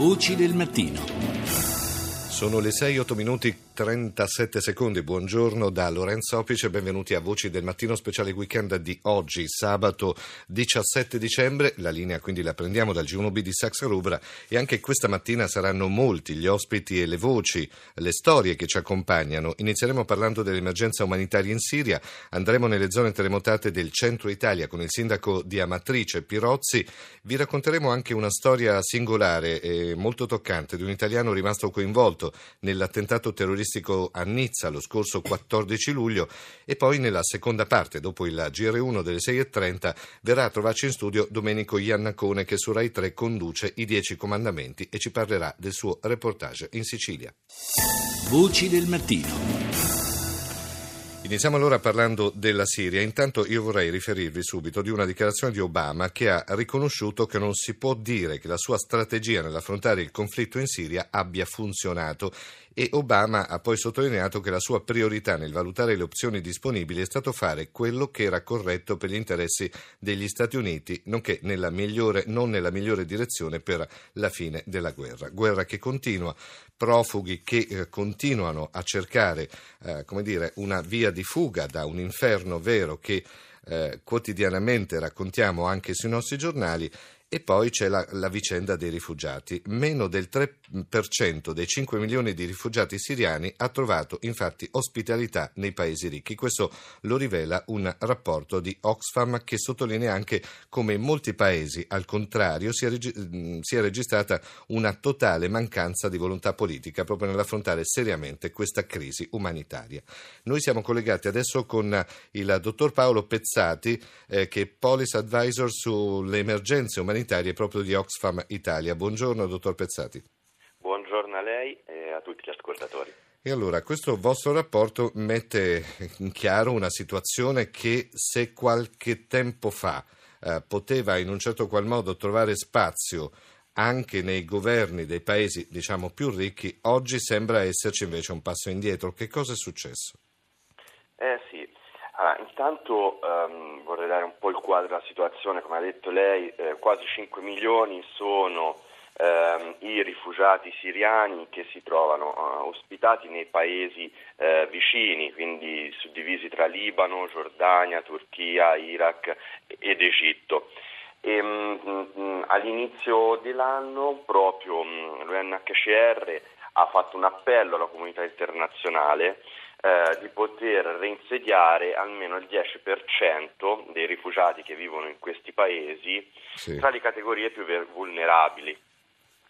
Voci del mattino. Sono le 6-8 minuti 37 secondi. Buongiorno da Lorenzo Opice, benvenuti a Voci del Mattino Speciale Weekend di oggi, sabato 17 dicembre. La linea quindi la prendiamo dal G1B di Saxa Rubra e anche questa mattina saranno molti gli ospiti e le voci, le storie che ci accompagnano. Inizieremo parlando dell'emergenza umanitaria in Siria, andremo nelle zone terremotate del centro Italia con il sindaco di Amatrice Pirozzi. Vi racconteremo anche una storia singolare e molto toccante di un italiano rimasto coinvolto nell'attentato terroristico turistico a Nizza lo scorso 14 luglio e poi nella seconda parte, dopo il GR1 delle 6.30, verrà a trovarci in studio Domenico Iannacone che su Rai 3 conduce i Dieci Comandamenti e ci parlerà del suo reportage in Sicilia. Voci del mattino. Iniziamo allora parlando della Siria. Intanto io vorrei riferirvi subito di una dichiarazione di Obama che ha riconosciuto che non si può dire che la sua strategia nell'affrontare il conflitto in Siria abbia funzionato e Obama ha poi sottolineato che la sua priorità nel valutare le opzioni disponibili è stato fare quello che era corretto per gli interessi degli Stati Uniti, nonché nella migliore, non nella migliore direzione per la fine della guerra. Guerra che continua, profughi che eh, continuano a cercare eh, come dire, una via di fuga da un inferno vero che eh, quotidianamente raccontiamo anche sui nostri giornali e poi c'è la, la, vicenda dei rifugiati. Meno del 3% dei 5 milioni di rifugiati siriani ha trovato infatti ospitalità nei paesi ricchi. Questo lo rivela un rapporto di Oxfam che sottolinea anche come in molti paesi, al contrario, si è, reg- si registrata una totale mancanza di volontà politica proprio nell'affrontare seriamente questa crisi umanitaria. Noi siamo collegati adesso con il dottor Paolo Pezzati, eh, che è Policy Advisor sulle emergenze umanitarie umanitarie proprio di Oxfam Italia. Buongiorno, dottor Pezzati. Buongiorno a lei e a tutti gli ascoltatori. E allora, questo vostro rapporto mette in chiaro una situazione che se qualche tempo fa eh, poteva in un certo qual modo trovare spazio anche nei governi dei paesi diciamo più ricchi, oggi sembra esserci invece un passo indietro. Che cosa è successo? Eh sì, allora, intanto um, vorrei dare un po' il quadro della situazione, come ha detto lei, eh, quasi 5 milioni sono ehm, i rifugiati siriani che si trovano uh, ospitati nei paesi eh, vicini, quindi suddivisi tra Libano, Giordania, Turchia, Iraq ed Egitto. E, mh, mh, all'inizio dell'anno proprio mh, l'UNHCR ha fatto un appello alla comunità internazionale eh, di poter reinsediare almeno il 10% dei rifugiati che vivono in questi paesi sì. tra le categorie più vulnerabili.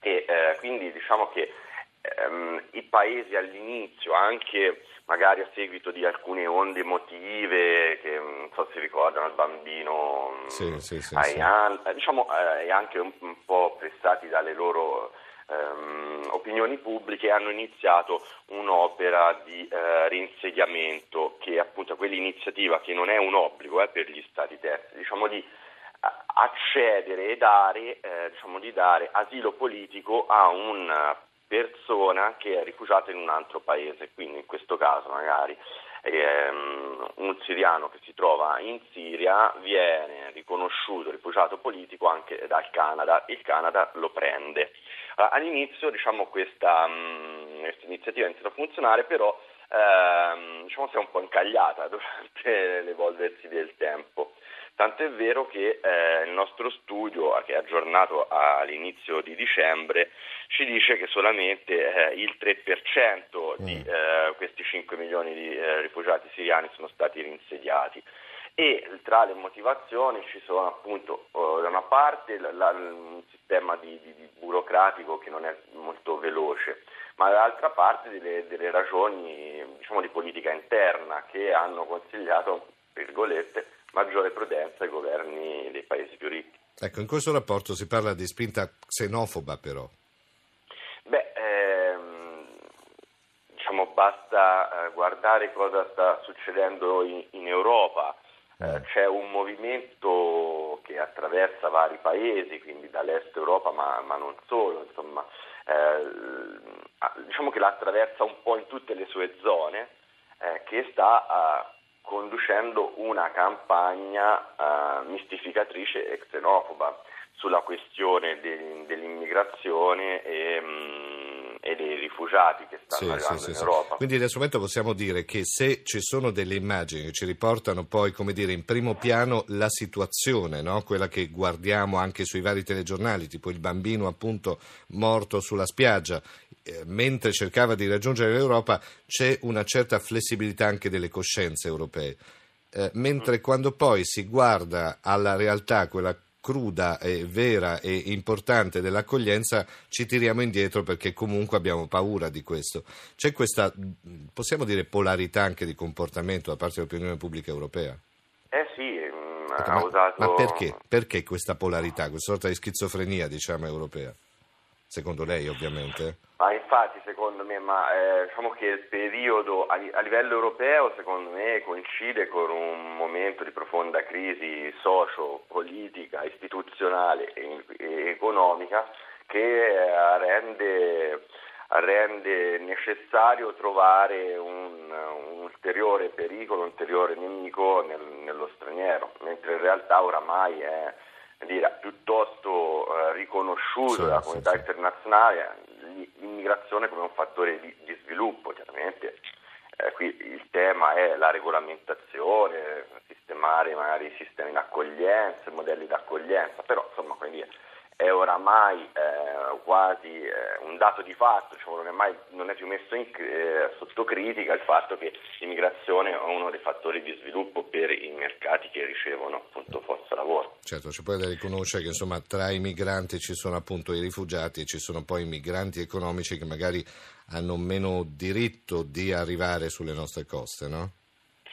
E, eh, quindi diciamo che ehm, i paesi all'inizio, anche magari a seguito di alcune onde emotive che non so se ricordano il bambino sì, sì, sì, Ayan, diciamo eh, anche un, un po' prestati dalle loro ehm, opinioni pubbliche hanno iniziato un'opera di eh, reinsediamento che è appunto quell'iniziativa che non è un obbligo eh, per gli stati terzi, diciamo di accedere e dare, eh, diciamo di dare asilo politico a una persona che è rifugiata in un altro paese, quindi in questo caso magari ehm, un siriano che si trova in Siria viene riconosciuto rifugiato politico anche dal Canada, il Canada lo prende. Uh, all'inizio diciamo, questa, um, questa, iniziativa ha iniziato a funzionare, però ehm, diciamo, si è un po' incagliata durante l'evolversi del tempo. Tanto è vero che eh, il nostro studio, che è aggiornato all'inizio di dicembre, ci dice che solamente eh, il 3% di mm. eh, questi 5 milioni di eh, rifugiati siriani sono stati rinsediati e tra le motivazioni ci sono appunto uh, da una parte la, la, un sistema di, di, di burocratico che non è molto veloce, ma dall'altra parte delle, delle ragioni diciamo, di politica interna che hanno consigliato, virgolette, maggiore prudenza ai governi dei paesi più ricchi. Ecco, in questo rapporto si parla di spinta xenofoba però. Beh, basta eh, guardare cosa sta succedendo in, in Europa. Eh, c'è un movimento che attraversa vari paesi, quindi dall'est Europa, ma, ma non solo, insomma, eh, diciamo che la attraversa un po' in tutte le sue zone, eh, che sta eh, conducendo una campagna uh, mistificatrice e xenofoba sulla questione de- dell'immigrazione e, um, e, dei rifugiati che stanno sì, arrivando sì, in sì, Europa. Quindi in questo momento possiamo dire che se ci sono delle immagini che ci riportano poi, come dire, in primo piano la situazione, no? quella che guardiamo anche sui vari telegiornali, tipo il bambino appunto morto sulla spiaggia, eh, mentre cercava di raggiungere l'Europa, c'è una certa flessibilità anche delle coscienze europee. Eh, mentre quando poi si guarda alla realtà, quella cruda e vera e importante dell'accoglienza, ci tiriamo indietro perché comunque abbiamo paura di questo. C'è questa, possiamo dire, polarità anche di comportamento da parte dell'opinione pubblica europea? Eh sì, mm, ecco, ma, usato... ma perché? Perché questa polarità, questa sorta di schizofrenia, diciamo, europea? Secondo lei, ovviamente? Ah, infatti, secondo me, ma eh, diciamo che il periodo a, a, livello europeo, secondo me, coincide con un momento di profonda crisi socio-politica, istituzionale e, e economica che eh, rende, rende, necessario trovare un, un, ulteriore pericolo, un ulteriore nemico nel, nello straniero, mentre in realtà oramai è dire, piuttosto eh, riconosciuto sì, dalla comunità sì, internazionale l'immigrazione come un fattore di, di sviluppo, chiaramente. Eh, qui il tema è la regolamentazione, sistemare magari i sistemi di accoglienza, i modelli di accoglienza, però insomma quindi è oramai eh, quasi eh, un dato di fatto, cioè non, è mai, non, è più messo in, eh, sotto critica il fatto che l'immigrazione è uno dei fattori di sviluppo per i mercati che ricevono appunto forza lavoro. Certo, c'è poi da riconoscere che insomma, tra i migranti ci sono appunto i rifugiati e ci sono poi i migranti economici che magari hanno meno diritto di arrivare sulle nostre coste, no?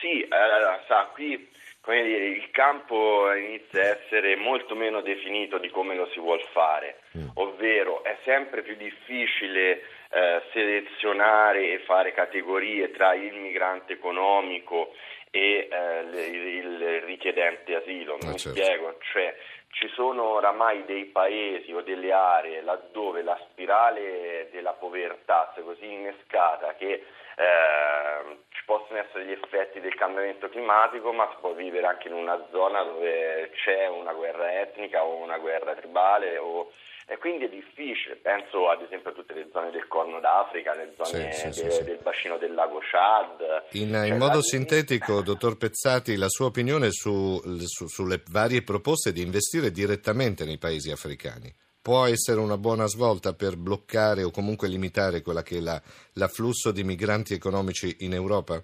Sì, allora, sa, qui dire, il campo inizia a essere molto meno definito di come lo si vuole fare, mm. ovvero è sempre più difficile eh, selezionare e fare categorie tra il migrante economico e eh, il, il, richiedente asilo. Mi ah, certo. spiego, cioè ci sono oramai dei paesi o delle aree laddove la spirale della povertà è così innescata che eh, ci possono essere gli effetti del cambiamento climatico, ma si può vivere anche in una zona dove c'è una guerra etnica o una guerra tribale o, e quindi è difficile, penso ad esempio a tutte le zone del Corno d'Africa, le zone sì, sì, de, sì, del bacino del lago Chad. In, cioè, in modo sintetico, dottor Pezzati, la sua opinione su, su, sulle varie proposte di investire direttamente nei paesi africani? Può essere una buona svolta per bloccare o comunque limitare quella che è la, l'afflusso di migranti economici in Europa?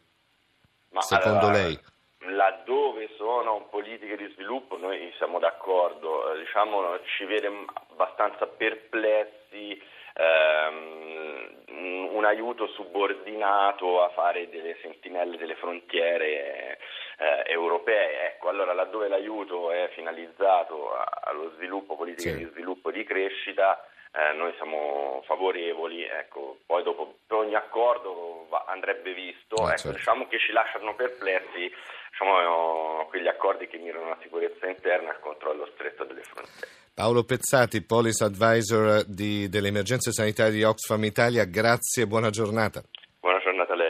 Ma Secondo allora, lei? Laddove sono politiche di sviluppo noi siamo d'accordo, eh, diciamo, ci vede abbastanza perplessi ehm, un aiuto subordinato a fare delle sentinelle delle frontiere eh, europee. Ecco, allora laddove l'aiuto è finalizzato a, allo sviluppo, politiche sì. di sviluppo e di crescita, eh, noi siamo favorevoli, ecco, poi dopo ogni accordo va, andrebbe visto, ah, ecco, certo. diciamo che ci lasciano perplessi diciamo, quegli accordi che mirano alla sicurezza interna e al controllo stretto delle frontiere. Paolo Pezzati, Policy Advisor di, delle emergenze sanitarie di Oxfam Italia, grazie e buona giornata. Buona giornata a lei.